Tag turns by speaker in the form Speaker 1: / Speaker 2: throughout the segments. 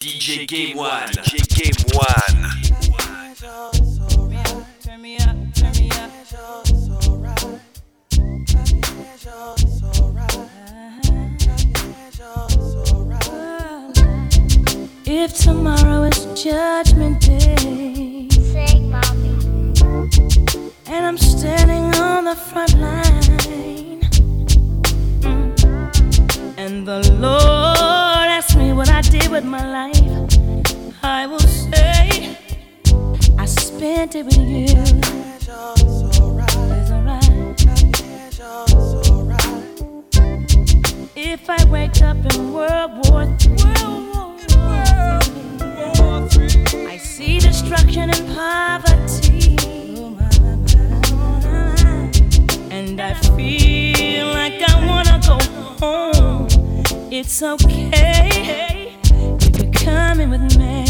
Speaker 1: DJ Game One. DJ Game One.
Speaker 2: Turn me up, turn me up. If tomorrow is judgment day
Speaker 3: Sing, mommy.
Speaker 2: and I'm standing on the front line, mm, and the Lord asks me what I did with my life, I will say I spent it with you. It's alright. If I wake up in World War III, I see destruction and poverty, and I feel like I wanna go home. It's okay coming with me.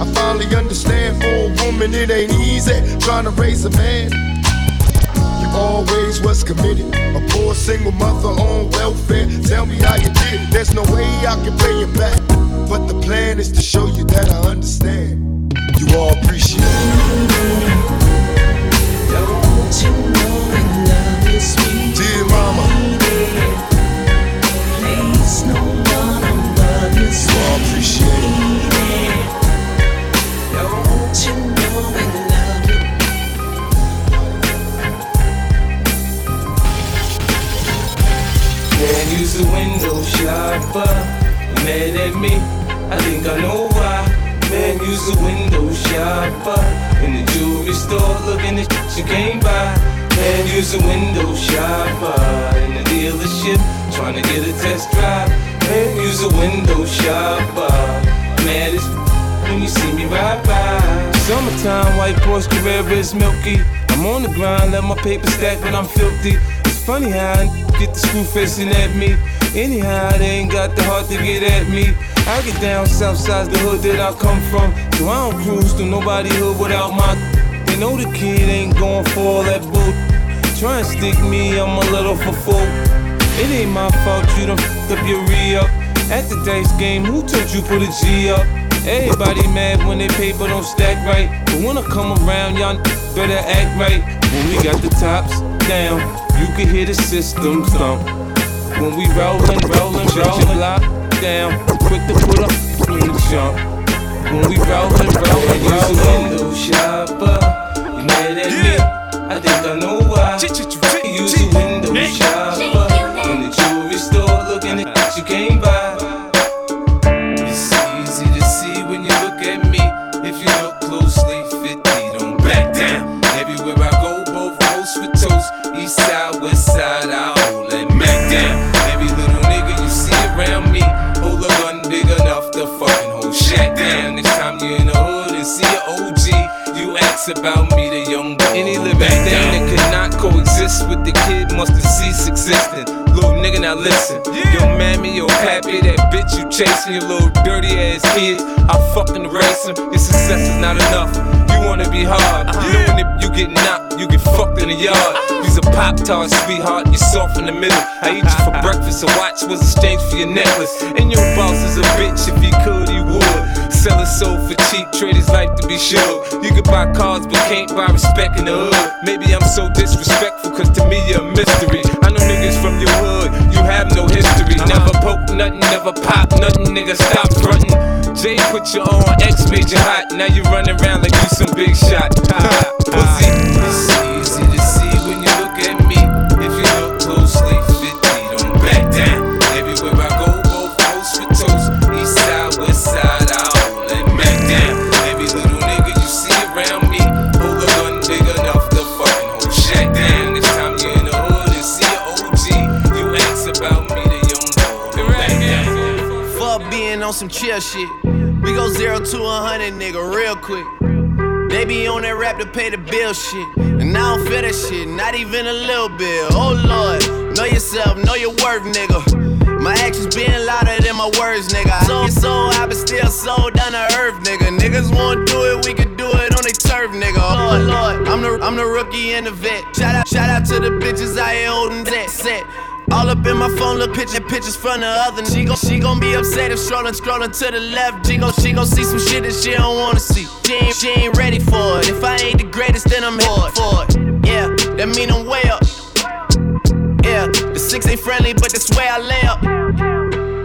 Speaker 4: I finally understand for a woman it ain't easy trying to raise a man. You always was committed. A poor single mother on welfare. Tell me how you did it. There's no way I can pay you back. But the plan is to show you that I understand. You all appreciate it.
Speaker 5: Let my paper stack when I'm filthy. It's funny how I get the screw facing at me. Anyhow, they ain't got the heart to get at me. I get down south side the hood that I come from. So I don't cruise through nobody hood without my. They
Speaker 6: know the kid ain't going for all that boot. Try and stick me, I'm a little for fool. It ain't my fault you done f up your re up. At the dice game, who told you put a G up? Everybody mad when they paper don't stack right. But when I come around, y'all better act right. When we got the tops down, you can hear the system thump. When we rollin', rollin', rollin', block down, quick to put up in the jump. When we rollin', rollin', rollin', window shopper, you mad at me? I think I know why. You chasing, your little dirty ass kids. I fucking them. Your success is not enough. You wanna be hard. Uh-huh. You know when it- you get knocked, you get fucked in the yard. Uh-huh. You's a pop tart, sweetheart. You're soft in the middle. I eat you for uh-huh. breakfast. A watch was exchange for your necklace. And your boss is a bitch. If he could, he would. Sell his soul for cheap, trade his life to be sure. You can buy cars, but can't buy respect in the hood. Maybe I'm so disrespectful, cause to me you're a mystery. I know niggas from your hood, you have no history. Never poke nothing, never pop nothing, nigga, stop frontin'. Jay put you on, X made you hot. Now you running around like you some big shot. Pussy.
Speaker 3: Some chill shit. We go zero to a hundred, nigga, real quick. They be on that rap to pay the bill shit. And I don't feel that shit, not even a little bit. Oh lord, know yourself, know your worth, nigga. My actions being louder than my words, nigga. So so high, but still sold down to earth, nigga. Niggas won't do it, we could do it on they turf, nigga. Lord, Lord, I'm the I'm the rookie and the vet. Shout out, shout out to the bitches I here holding that set. All up in my phone, look picture pictures from the other. She gon' she gon' be upset if scrolling scrolling to the left. She gon' she gon' see some shit that she don't wanna see. She ain't, she ain't ready for it. If I ain't the greatest, then I'm hard for it. Yeah, that mean I'm way up. Yeah, the six ain't friendly, but that's where I lay up.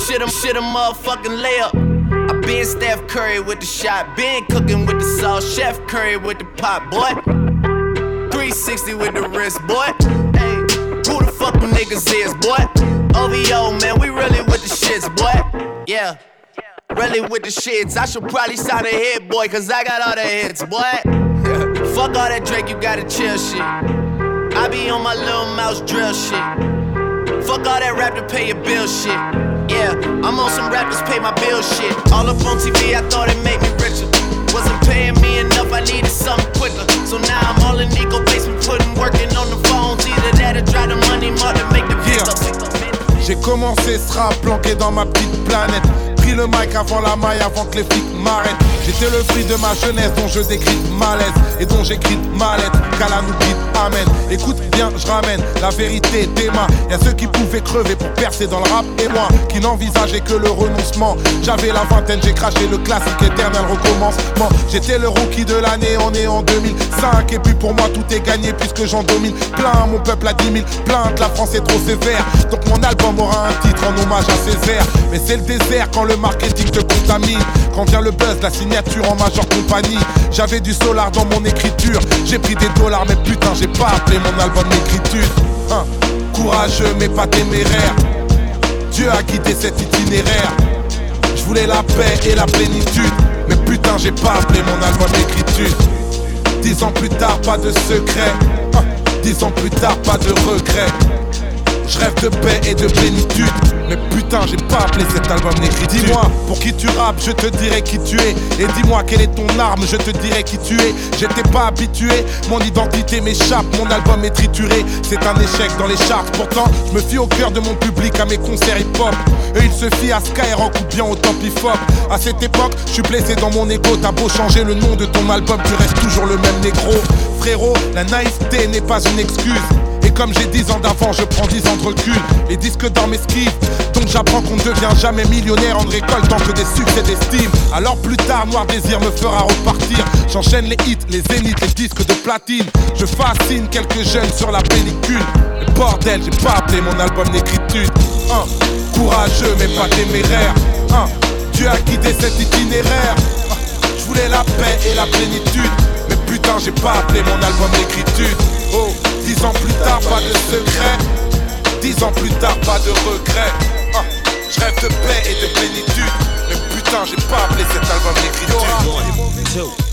Speaker 3: Shit, I'm shit, a motherfucking layup. I been Steph Curry with the shot, been cooking with the sauce, Chef Curry with the pot, boy. 360 with the wrist, boy. Fuck them niggas is, boy? OVO, man, we really with the shits, boy. Yeah, really with the shits. I should probably sign a hit, boy, cause I got all the hits, boy. fuck all that Drake, you gotta chill shit. I be on my little mouse drill shit. Fuck all that rap to pay your bill shit. Yeah, I'm on some rappers pay my bill shit. All up on TV, I thought it made me richer. Wasn't paying me enough, I needed something quicker. So now I'm all in Nico basement, putting working on the
Speaker 7: J'ai commencé ce rap planqué dans ma petite planète. Pris le mic avant la maille, avant que les flics m'arrêtent. J'étais le fruit de ma jeunesse dont je décris malaise et dont j'écris ma lettre. Qu'Allah nous guide, amen. Écoute bien, je ramène la vérité des mains. Y'a ceux qui pouvaient crever pour percer dans le rap et moi qui n'envisageais que le renoncement. J'avais la vingtaine, j'ai craché le classique éternel recommencement. J'étais le rookie de l'année, on est en 2005. Et puis pour moi tout est gagné puisque j'en domine plein. Mon peuple a 10 000 plaintes, la France est trop sévère. Donc mon album aura un titre en hommage à Césaire. Mais c'est le désert quand le marketing te contamine. Quand vient le buzz, la signature en majeure compagnie. J'avais du solar dans mon écriture. J'ai pris des dollars, mais putain, j'ai pas appelé mon album d'écriture. Hein. Courageux, mais pas téméraire. Dieu a guidé cet itinéraire. Je voulais la paix et la plénitude. Mais putain, j'ai pas appelé mon album d'écriture. Dix ans plus tard, pas de secret. Hein. Dix ans plus tard, pas de regret. Je rêve de paix et de plénitude. Mais putain, j'ai pas appelé cet album d'écriture. Dis-moi, pour qui tu rappes, je te dirai qui tu es. Et dis-moi, quelle est ton arme, je te dirai qui tu es. J'étais pas habitué, mon identité m'échappe, mon album est trituré. C'est un échec dans les charts. Pourtant, je me fie au cœur de mon public à mes concerts hip-hop. Et il se fie à Skyrock ou bien au top hip-hop. À cette époque, je suis blessé dans mon ego. T'as beau changer le nom de ton album, tu restes toujours le même négro. Frérot, la naïveté n'est pas une excuse. Comme j'ai 10 ans d'avant, je prends 10 ans de recul. Les disques dans mes skis, donc j'apprends qu'on ne devient jamais millionnaire en ne récoltant que des succès d'estime. Alors plus tard, Noir Désir me fera repartir. J'enchaîne les hits, les zéniths, les disques de platine. Je fascine quelques jeunes sur la pellicule. Mais bordel, j'ai pas appelé mon album d'écriture. Hein, courageux mais pas téméraire. Hein, Dieu a guidé cet itinéraire. Je voulais la paix et la plénitude. Mais putain, j'ai pas appelé mon album d'écriture. Oh. Dix ans plus tard, pas de secret. Dix ans plus tard, pas de regret. Ah, je rêve de paix et de plénitude. Mais putain, j'ai pas appelé cet album d'écriture.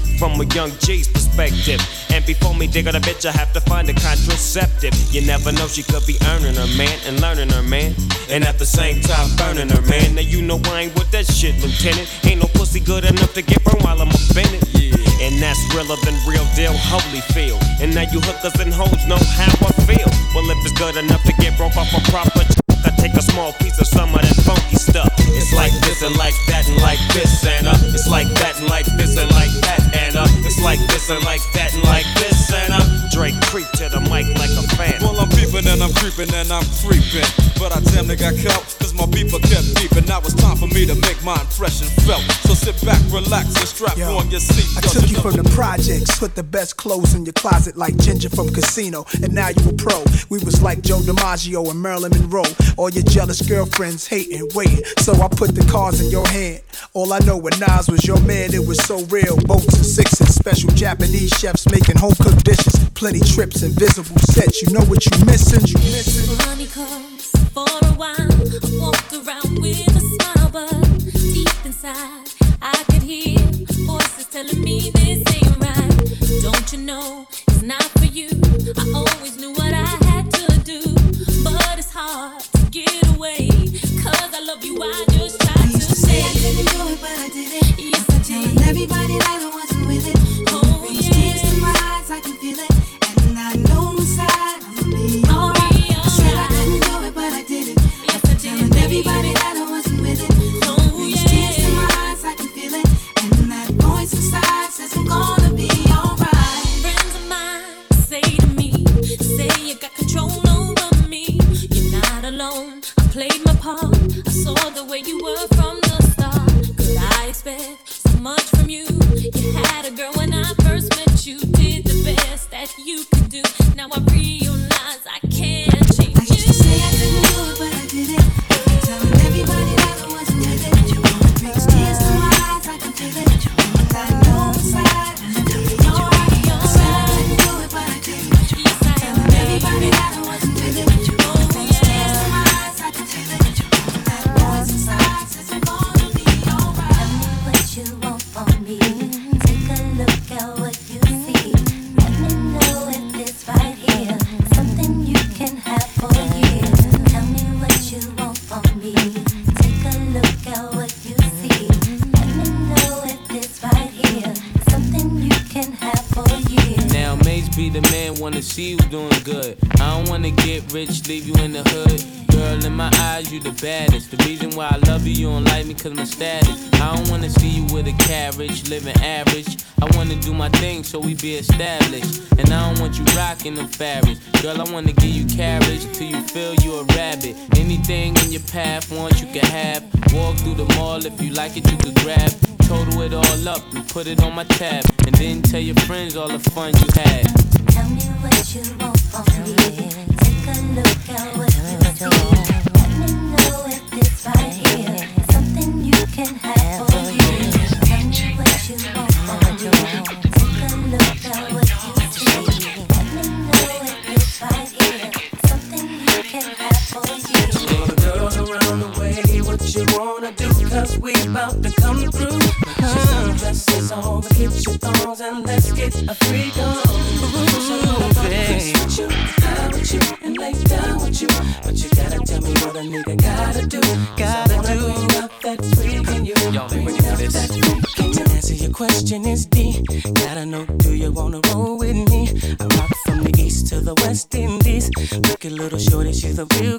Speaker 1: from a young G's perspective. And before me dig on a bitch, I have to find a contraceptive. You never know, she could be earning her man and learning her man. And at the same time, burning her man. Now you know I ain't with that shit, Lieutenant. Ain't no pussy good enough to get burned while I'm offended. Yeah. And that's realer than real deal, holy feel. And now you hookers and hoes know how I feel. Well, if it's good enough to get broke off a proper I take a small piece of some of that funky stuff. It's like this and like that and like this and uh, it's like that and like that and like this and uh, Dre creep to the
Speaker 8: creeping and I'm creeping, but I damn near got caught cause my beeper kept beeping. Now it's time for me to make my impression felt. So sit back, relax, and strap
Speaker 9: Yo,
Speaker 8: on your seat.
Speaker 9: I took you from the projects, put the best clothes in your closet like Ginger from Casino, and now you a pro. We was like Joe DiMaggio and Marilyn Monroe. All your jealous girlfriends hating, waiting. So I put the cards in your hand. All I know when Nas was your man, it was so real. Boats and sixes, special Japanese chefs making home cooked dishes. Plenty trips, invisible sets. You know what you missing? You missing?
Speaker 2: Honeycombs for a while. I walked around a smile, but deep inside I could hear voices telling me this ain't right. Don't you know it's not for you? I always knew what I had to do, but it's hard to get away. Cause I love you, I just try
Speaker 10: used
Speaker 2: to
Speaker 10: to say
Speaker 2: say.
Speaker 10: I couldn't do it, but I did it.
Speaker 2: Yes,
Speaker 10: I
Speaker 2: I
Speaker 10: telling everybody that be
Speaker 11: established. And I don't want you rocking the fabrics. Girl, I wanna give you carriage till you feel you a rabbit. Anything in your path, want you can have. Walk through the mall if you like it, you could grab. Total it all up and put it on my tab. And then tell your friends all the fun you had.
Speaker 12: Tell me what you want from me. Take a look at what you see.
Speaker 5: Let me know if it's right here something you can have. A nigga gotta do. Gotta do. bring out that freak in you. Y'all out that freak To answer your question is D. Gotta know, do you wanna roll with me? I rock from the east to the west indies. Look at little shorty, she's a real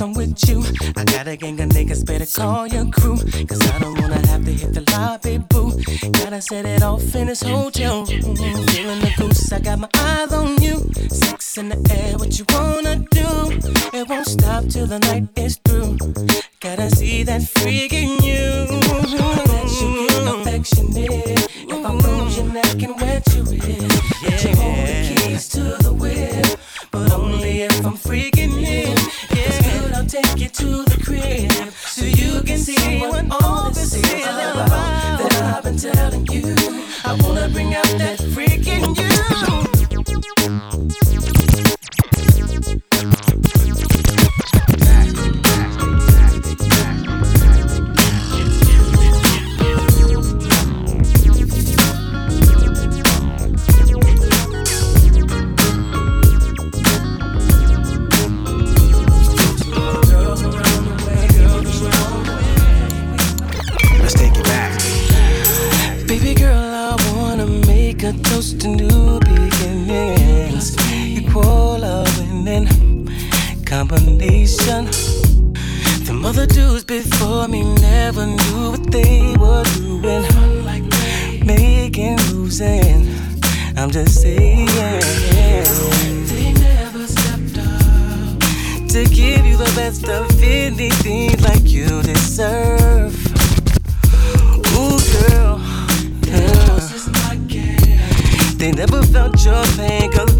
Speaker 5: I'm with you. I got a gang of niggas, better call your crew. Cause I don't wanna have to hit the lobby, boo. Gotta set it off in this hotel. Feeling the goose, I got my eyes on you. Sex in the air, what you wanna do? It won't stop till the night is through. Gotta see that freak in you. Get affectionate. If I move your neck and you hold the keys to the whip. But only if I'm freaking in. To the crib. So you can see what all this is about. That I've been telling you. I wanna bring out that freak They never felt your pain cause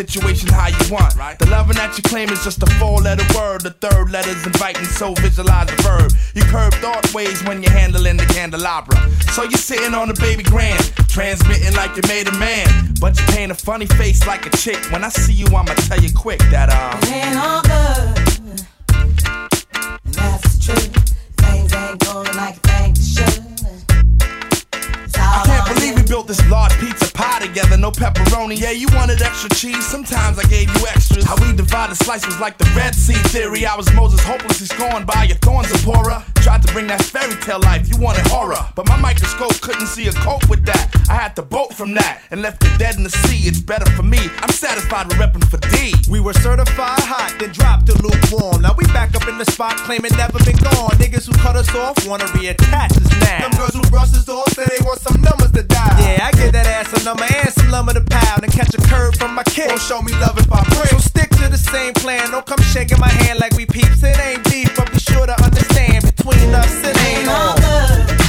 Speaker 13: situation how you want. Right. The loving that you claim is just a four letter word. The third letter's inviting, so visualize the verb. You curve thought ways when you're handling the candelabra. So you're sitting on the baby grand, transmitting like you made a man. But you paint a funny face like a chick. When I see you, I'ma tell you quick that, um.
Speaker 10: It ain't all good. And that's the truth. Things ain't going like
Speaker 13: this large pizza pie together, no pepperoni. Yeah, you wanted extra cheese, sometimes I gave you extras. How we divided slices like the Red Sea theory. I was Moses hopelessly scorned by your thorns, Zipporah. Tried to bring that fairy tale life, you wanted horror. But my microscope couldn't see a cope with that. I had to bolt from that and left it dead in the sea. It's better for me. I'm satisfied with repping for D.
Speaker 14: We were certified hot, then dropped to lukewarm. Now we back up in the spot, claiming never been gone. Niggas who cut us off wanna reattach us now.
Speaker 15: Them girls who brush us off say they want some numbers to dial.
Speaker 14: Yeah, I get that ass a number and some lumber to pound and catch a curve from my kid.
Speaker 15: Won't show me love if I pray.
Speaker 14: So stick to the same plan. Don't come shaking my hand like we peeps. It ain't beef, but be sure to understand between us it ain't
Speaker 10: all
Speaker 14: on.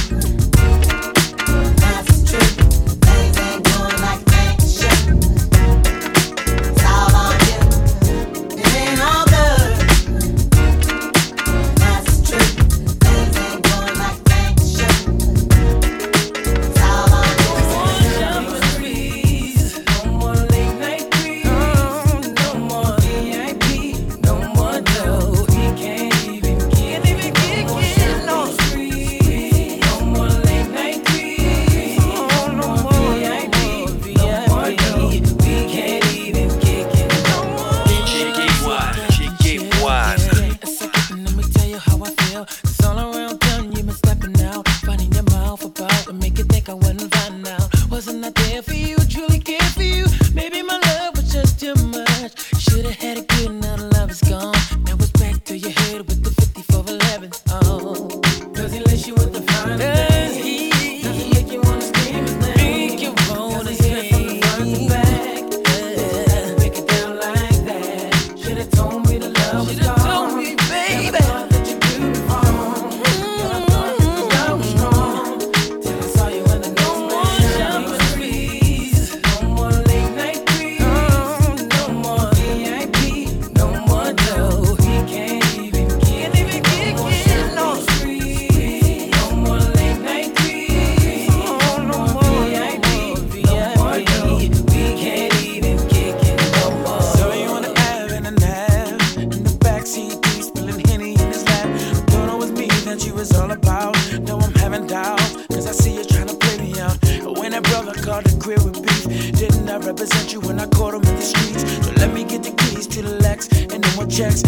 Speaker 16: I caught him in the streets? So let me get the keys to the Lex, and no more checks,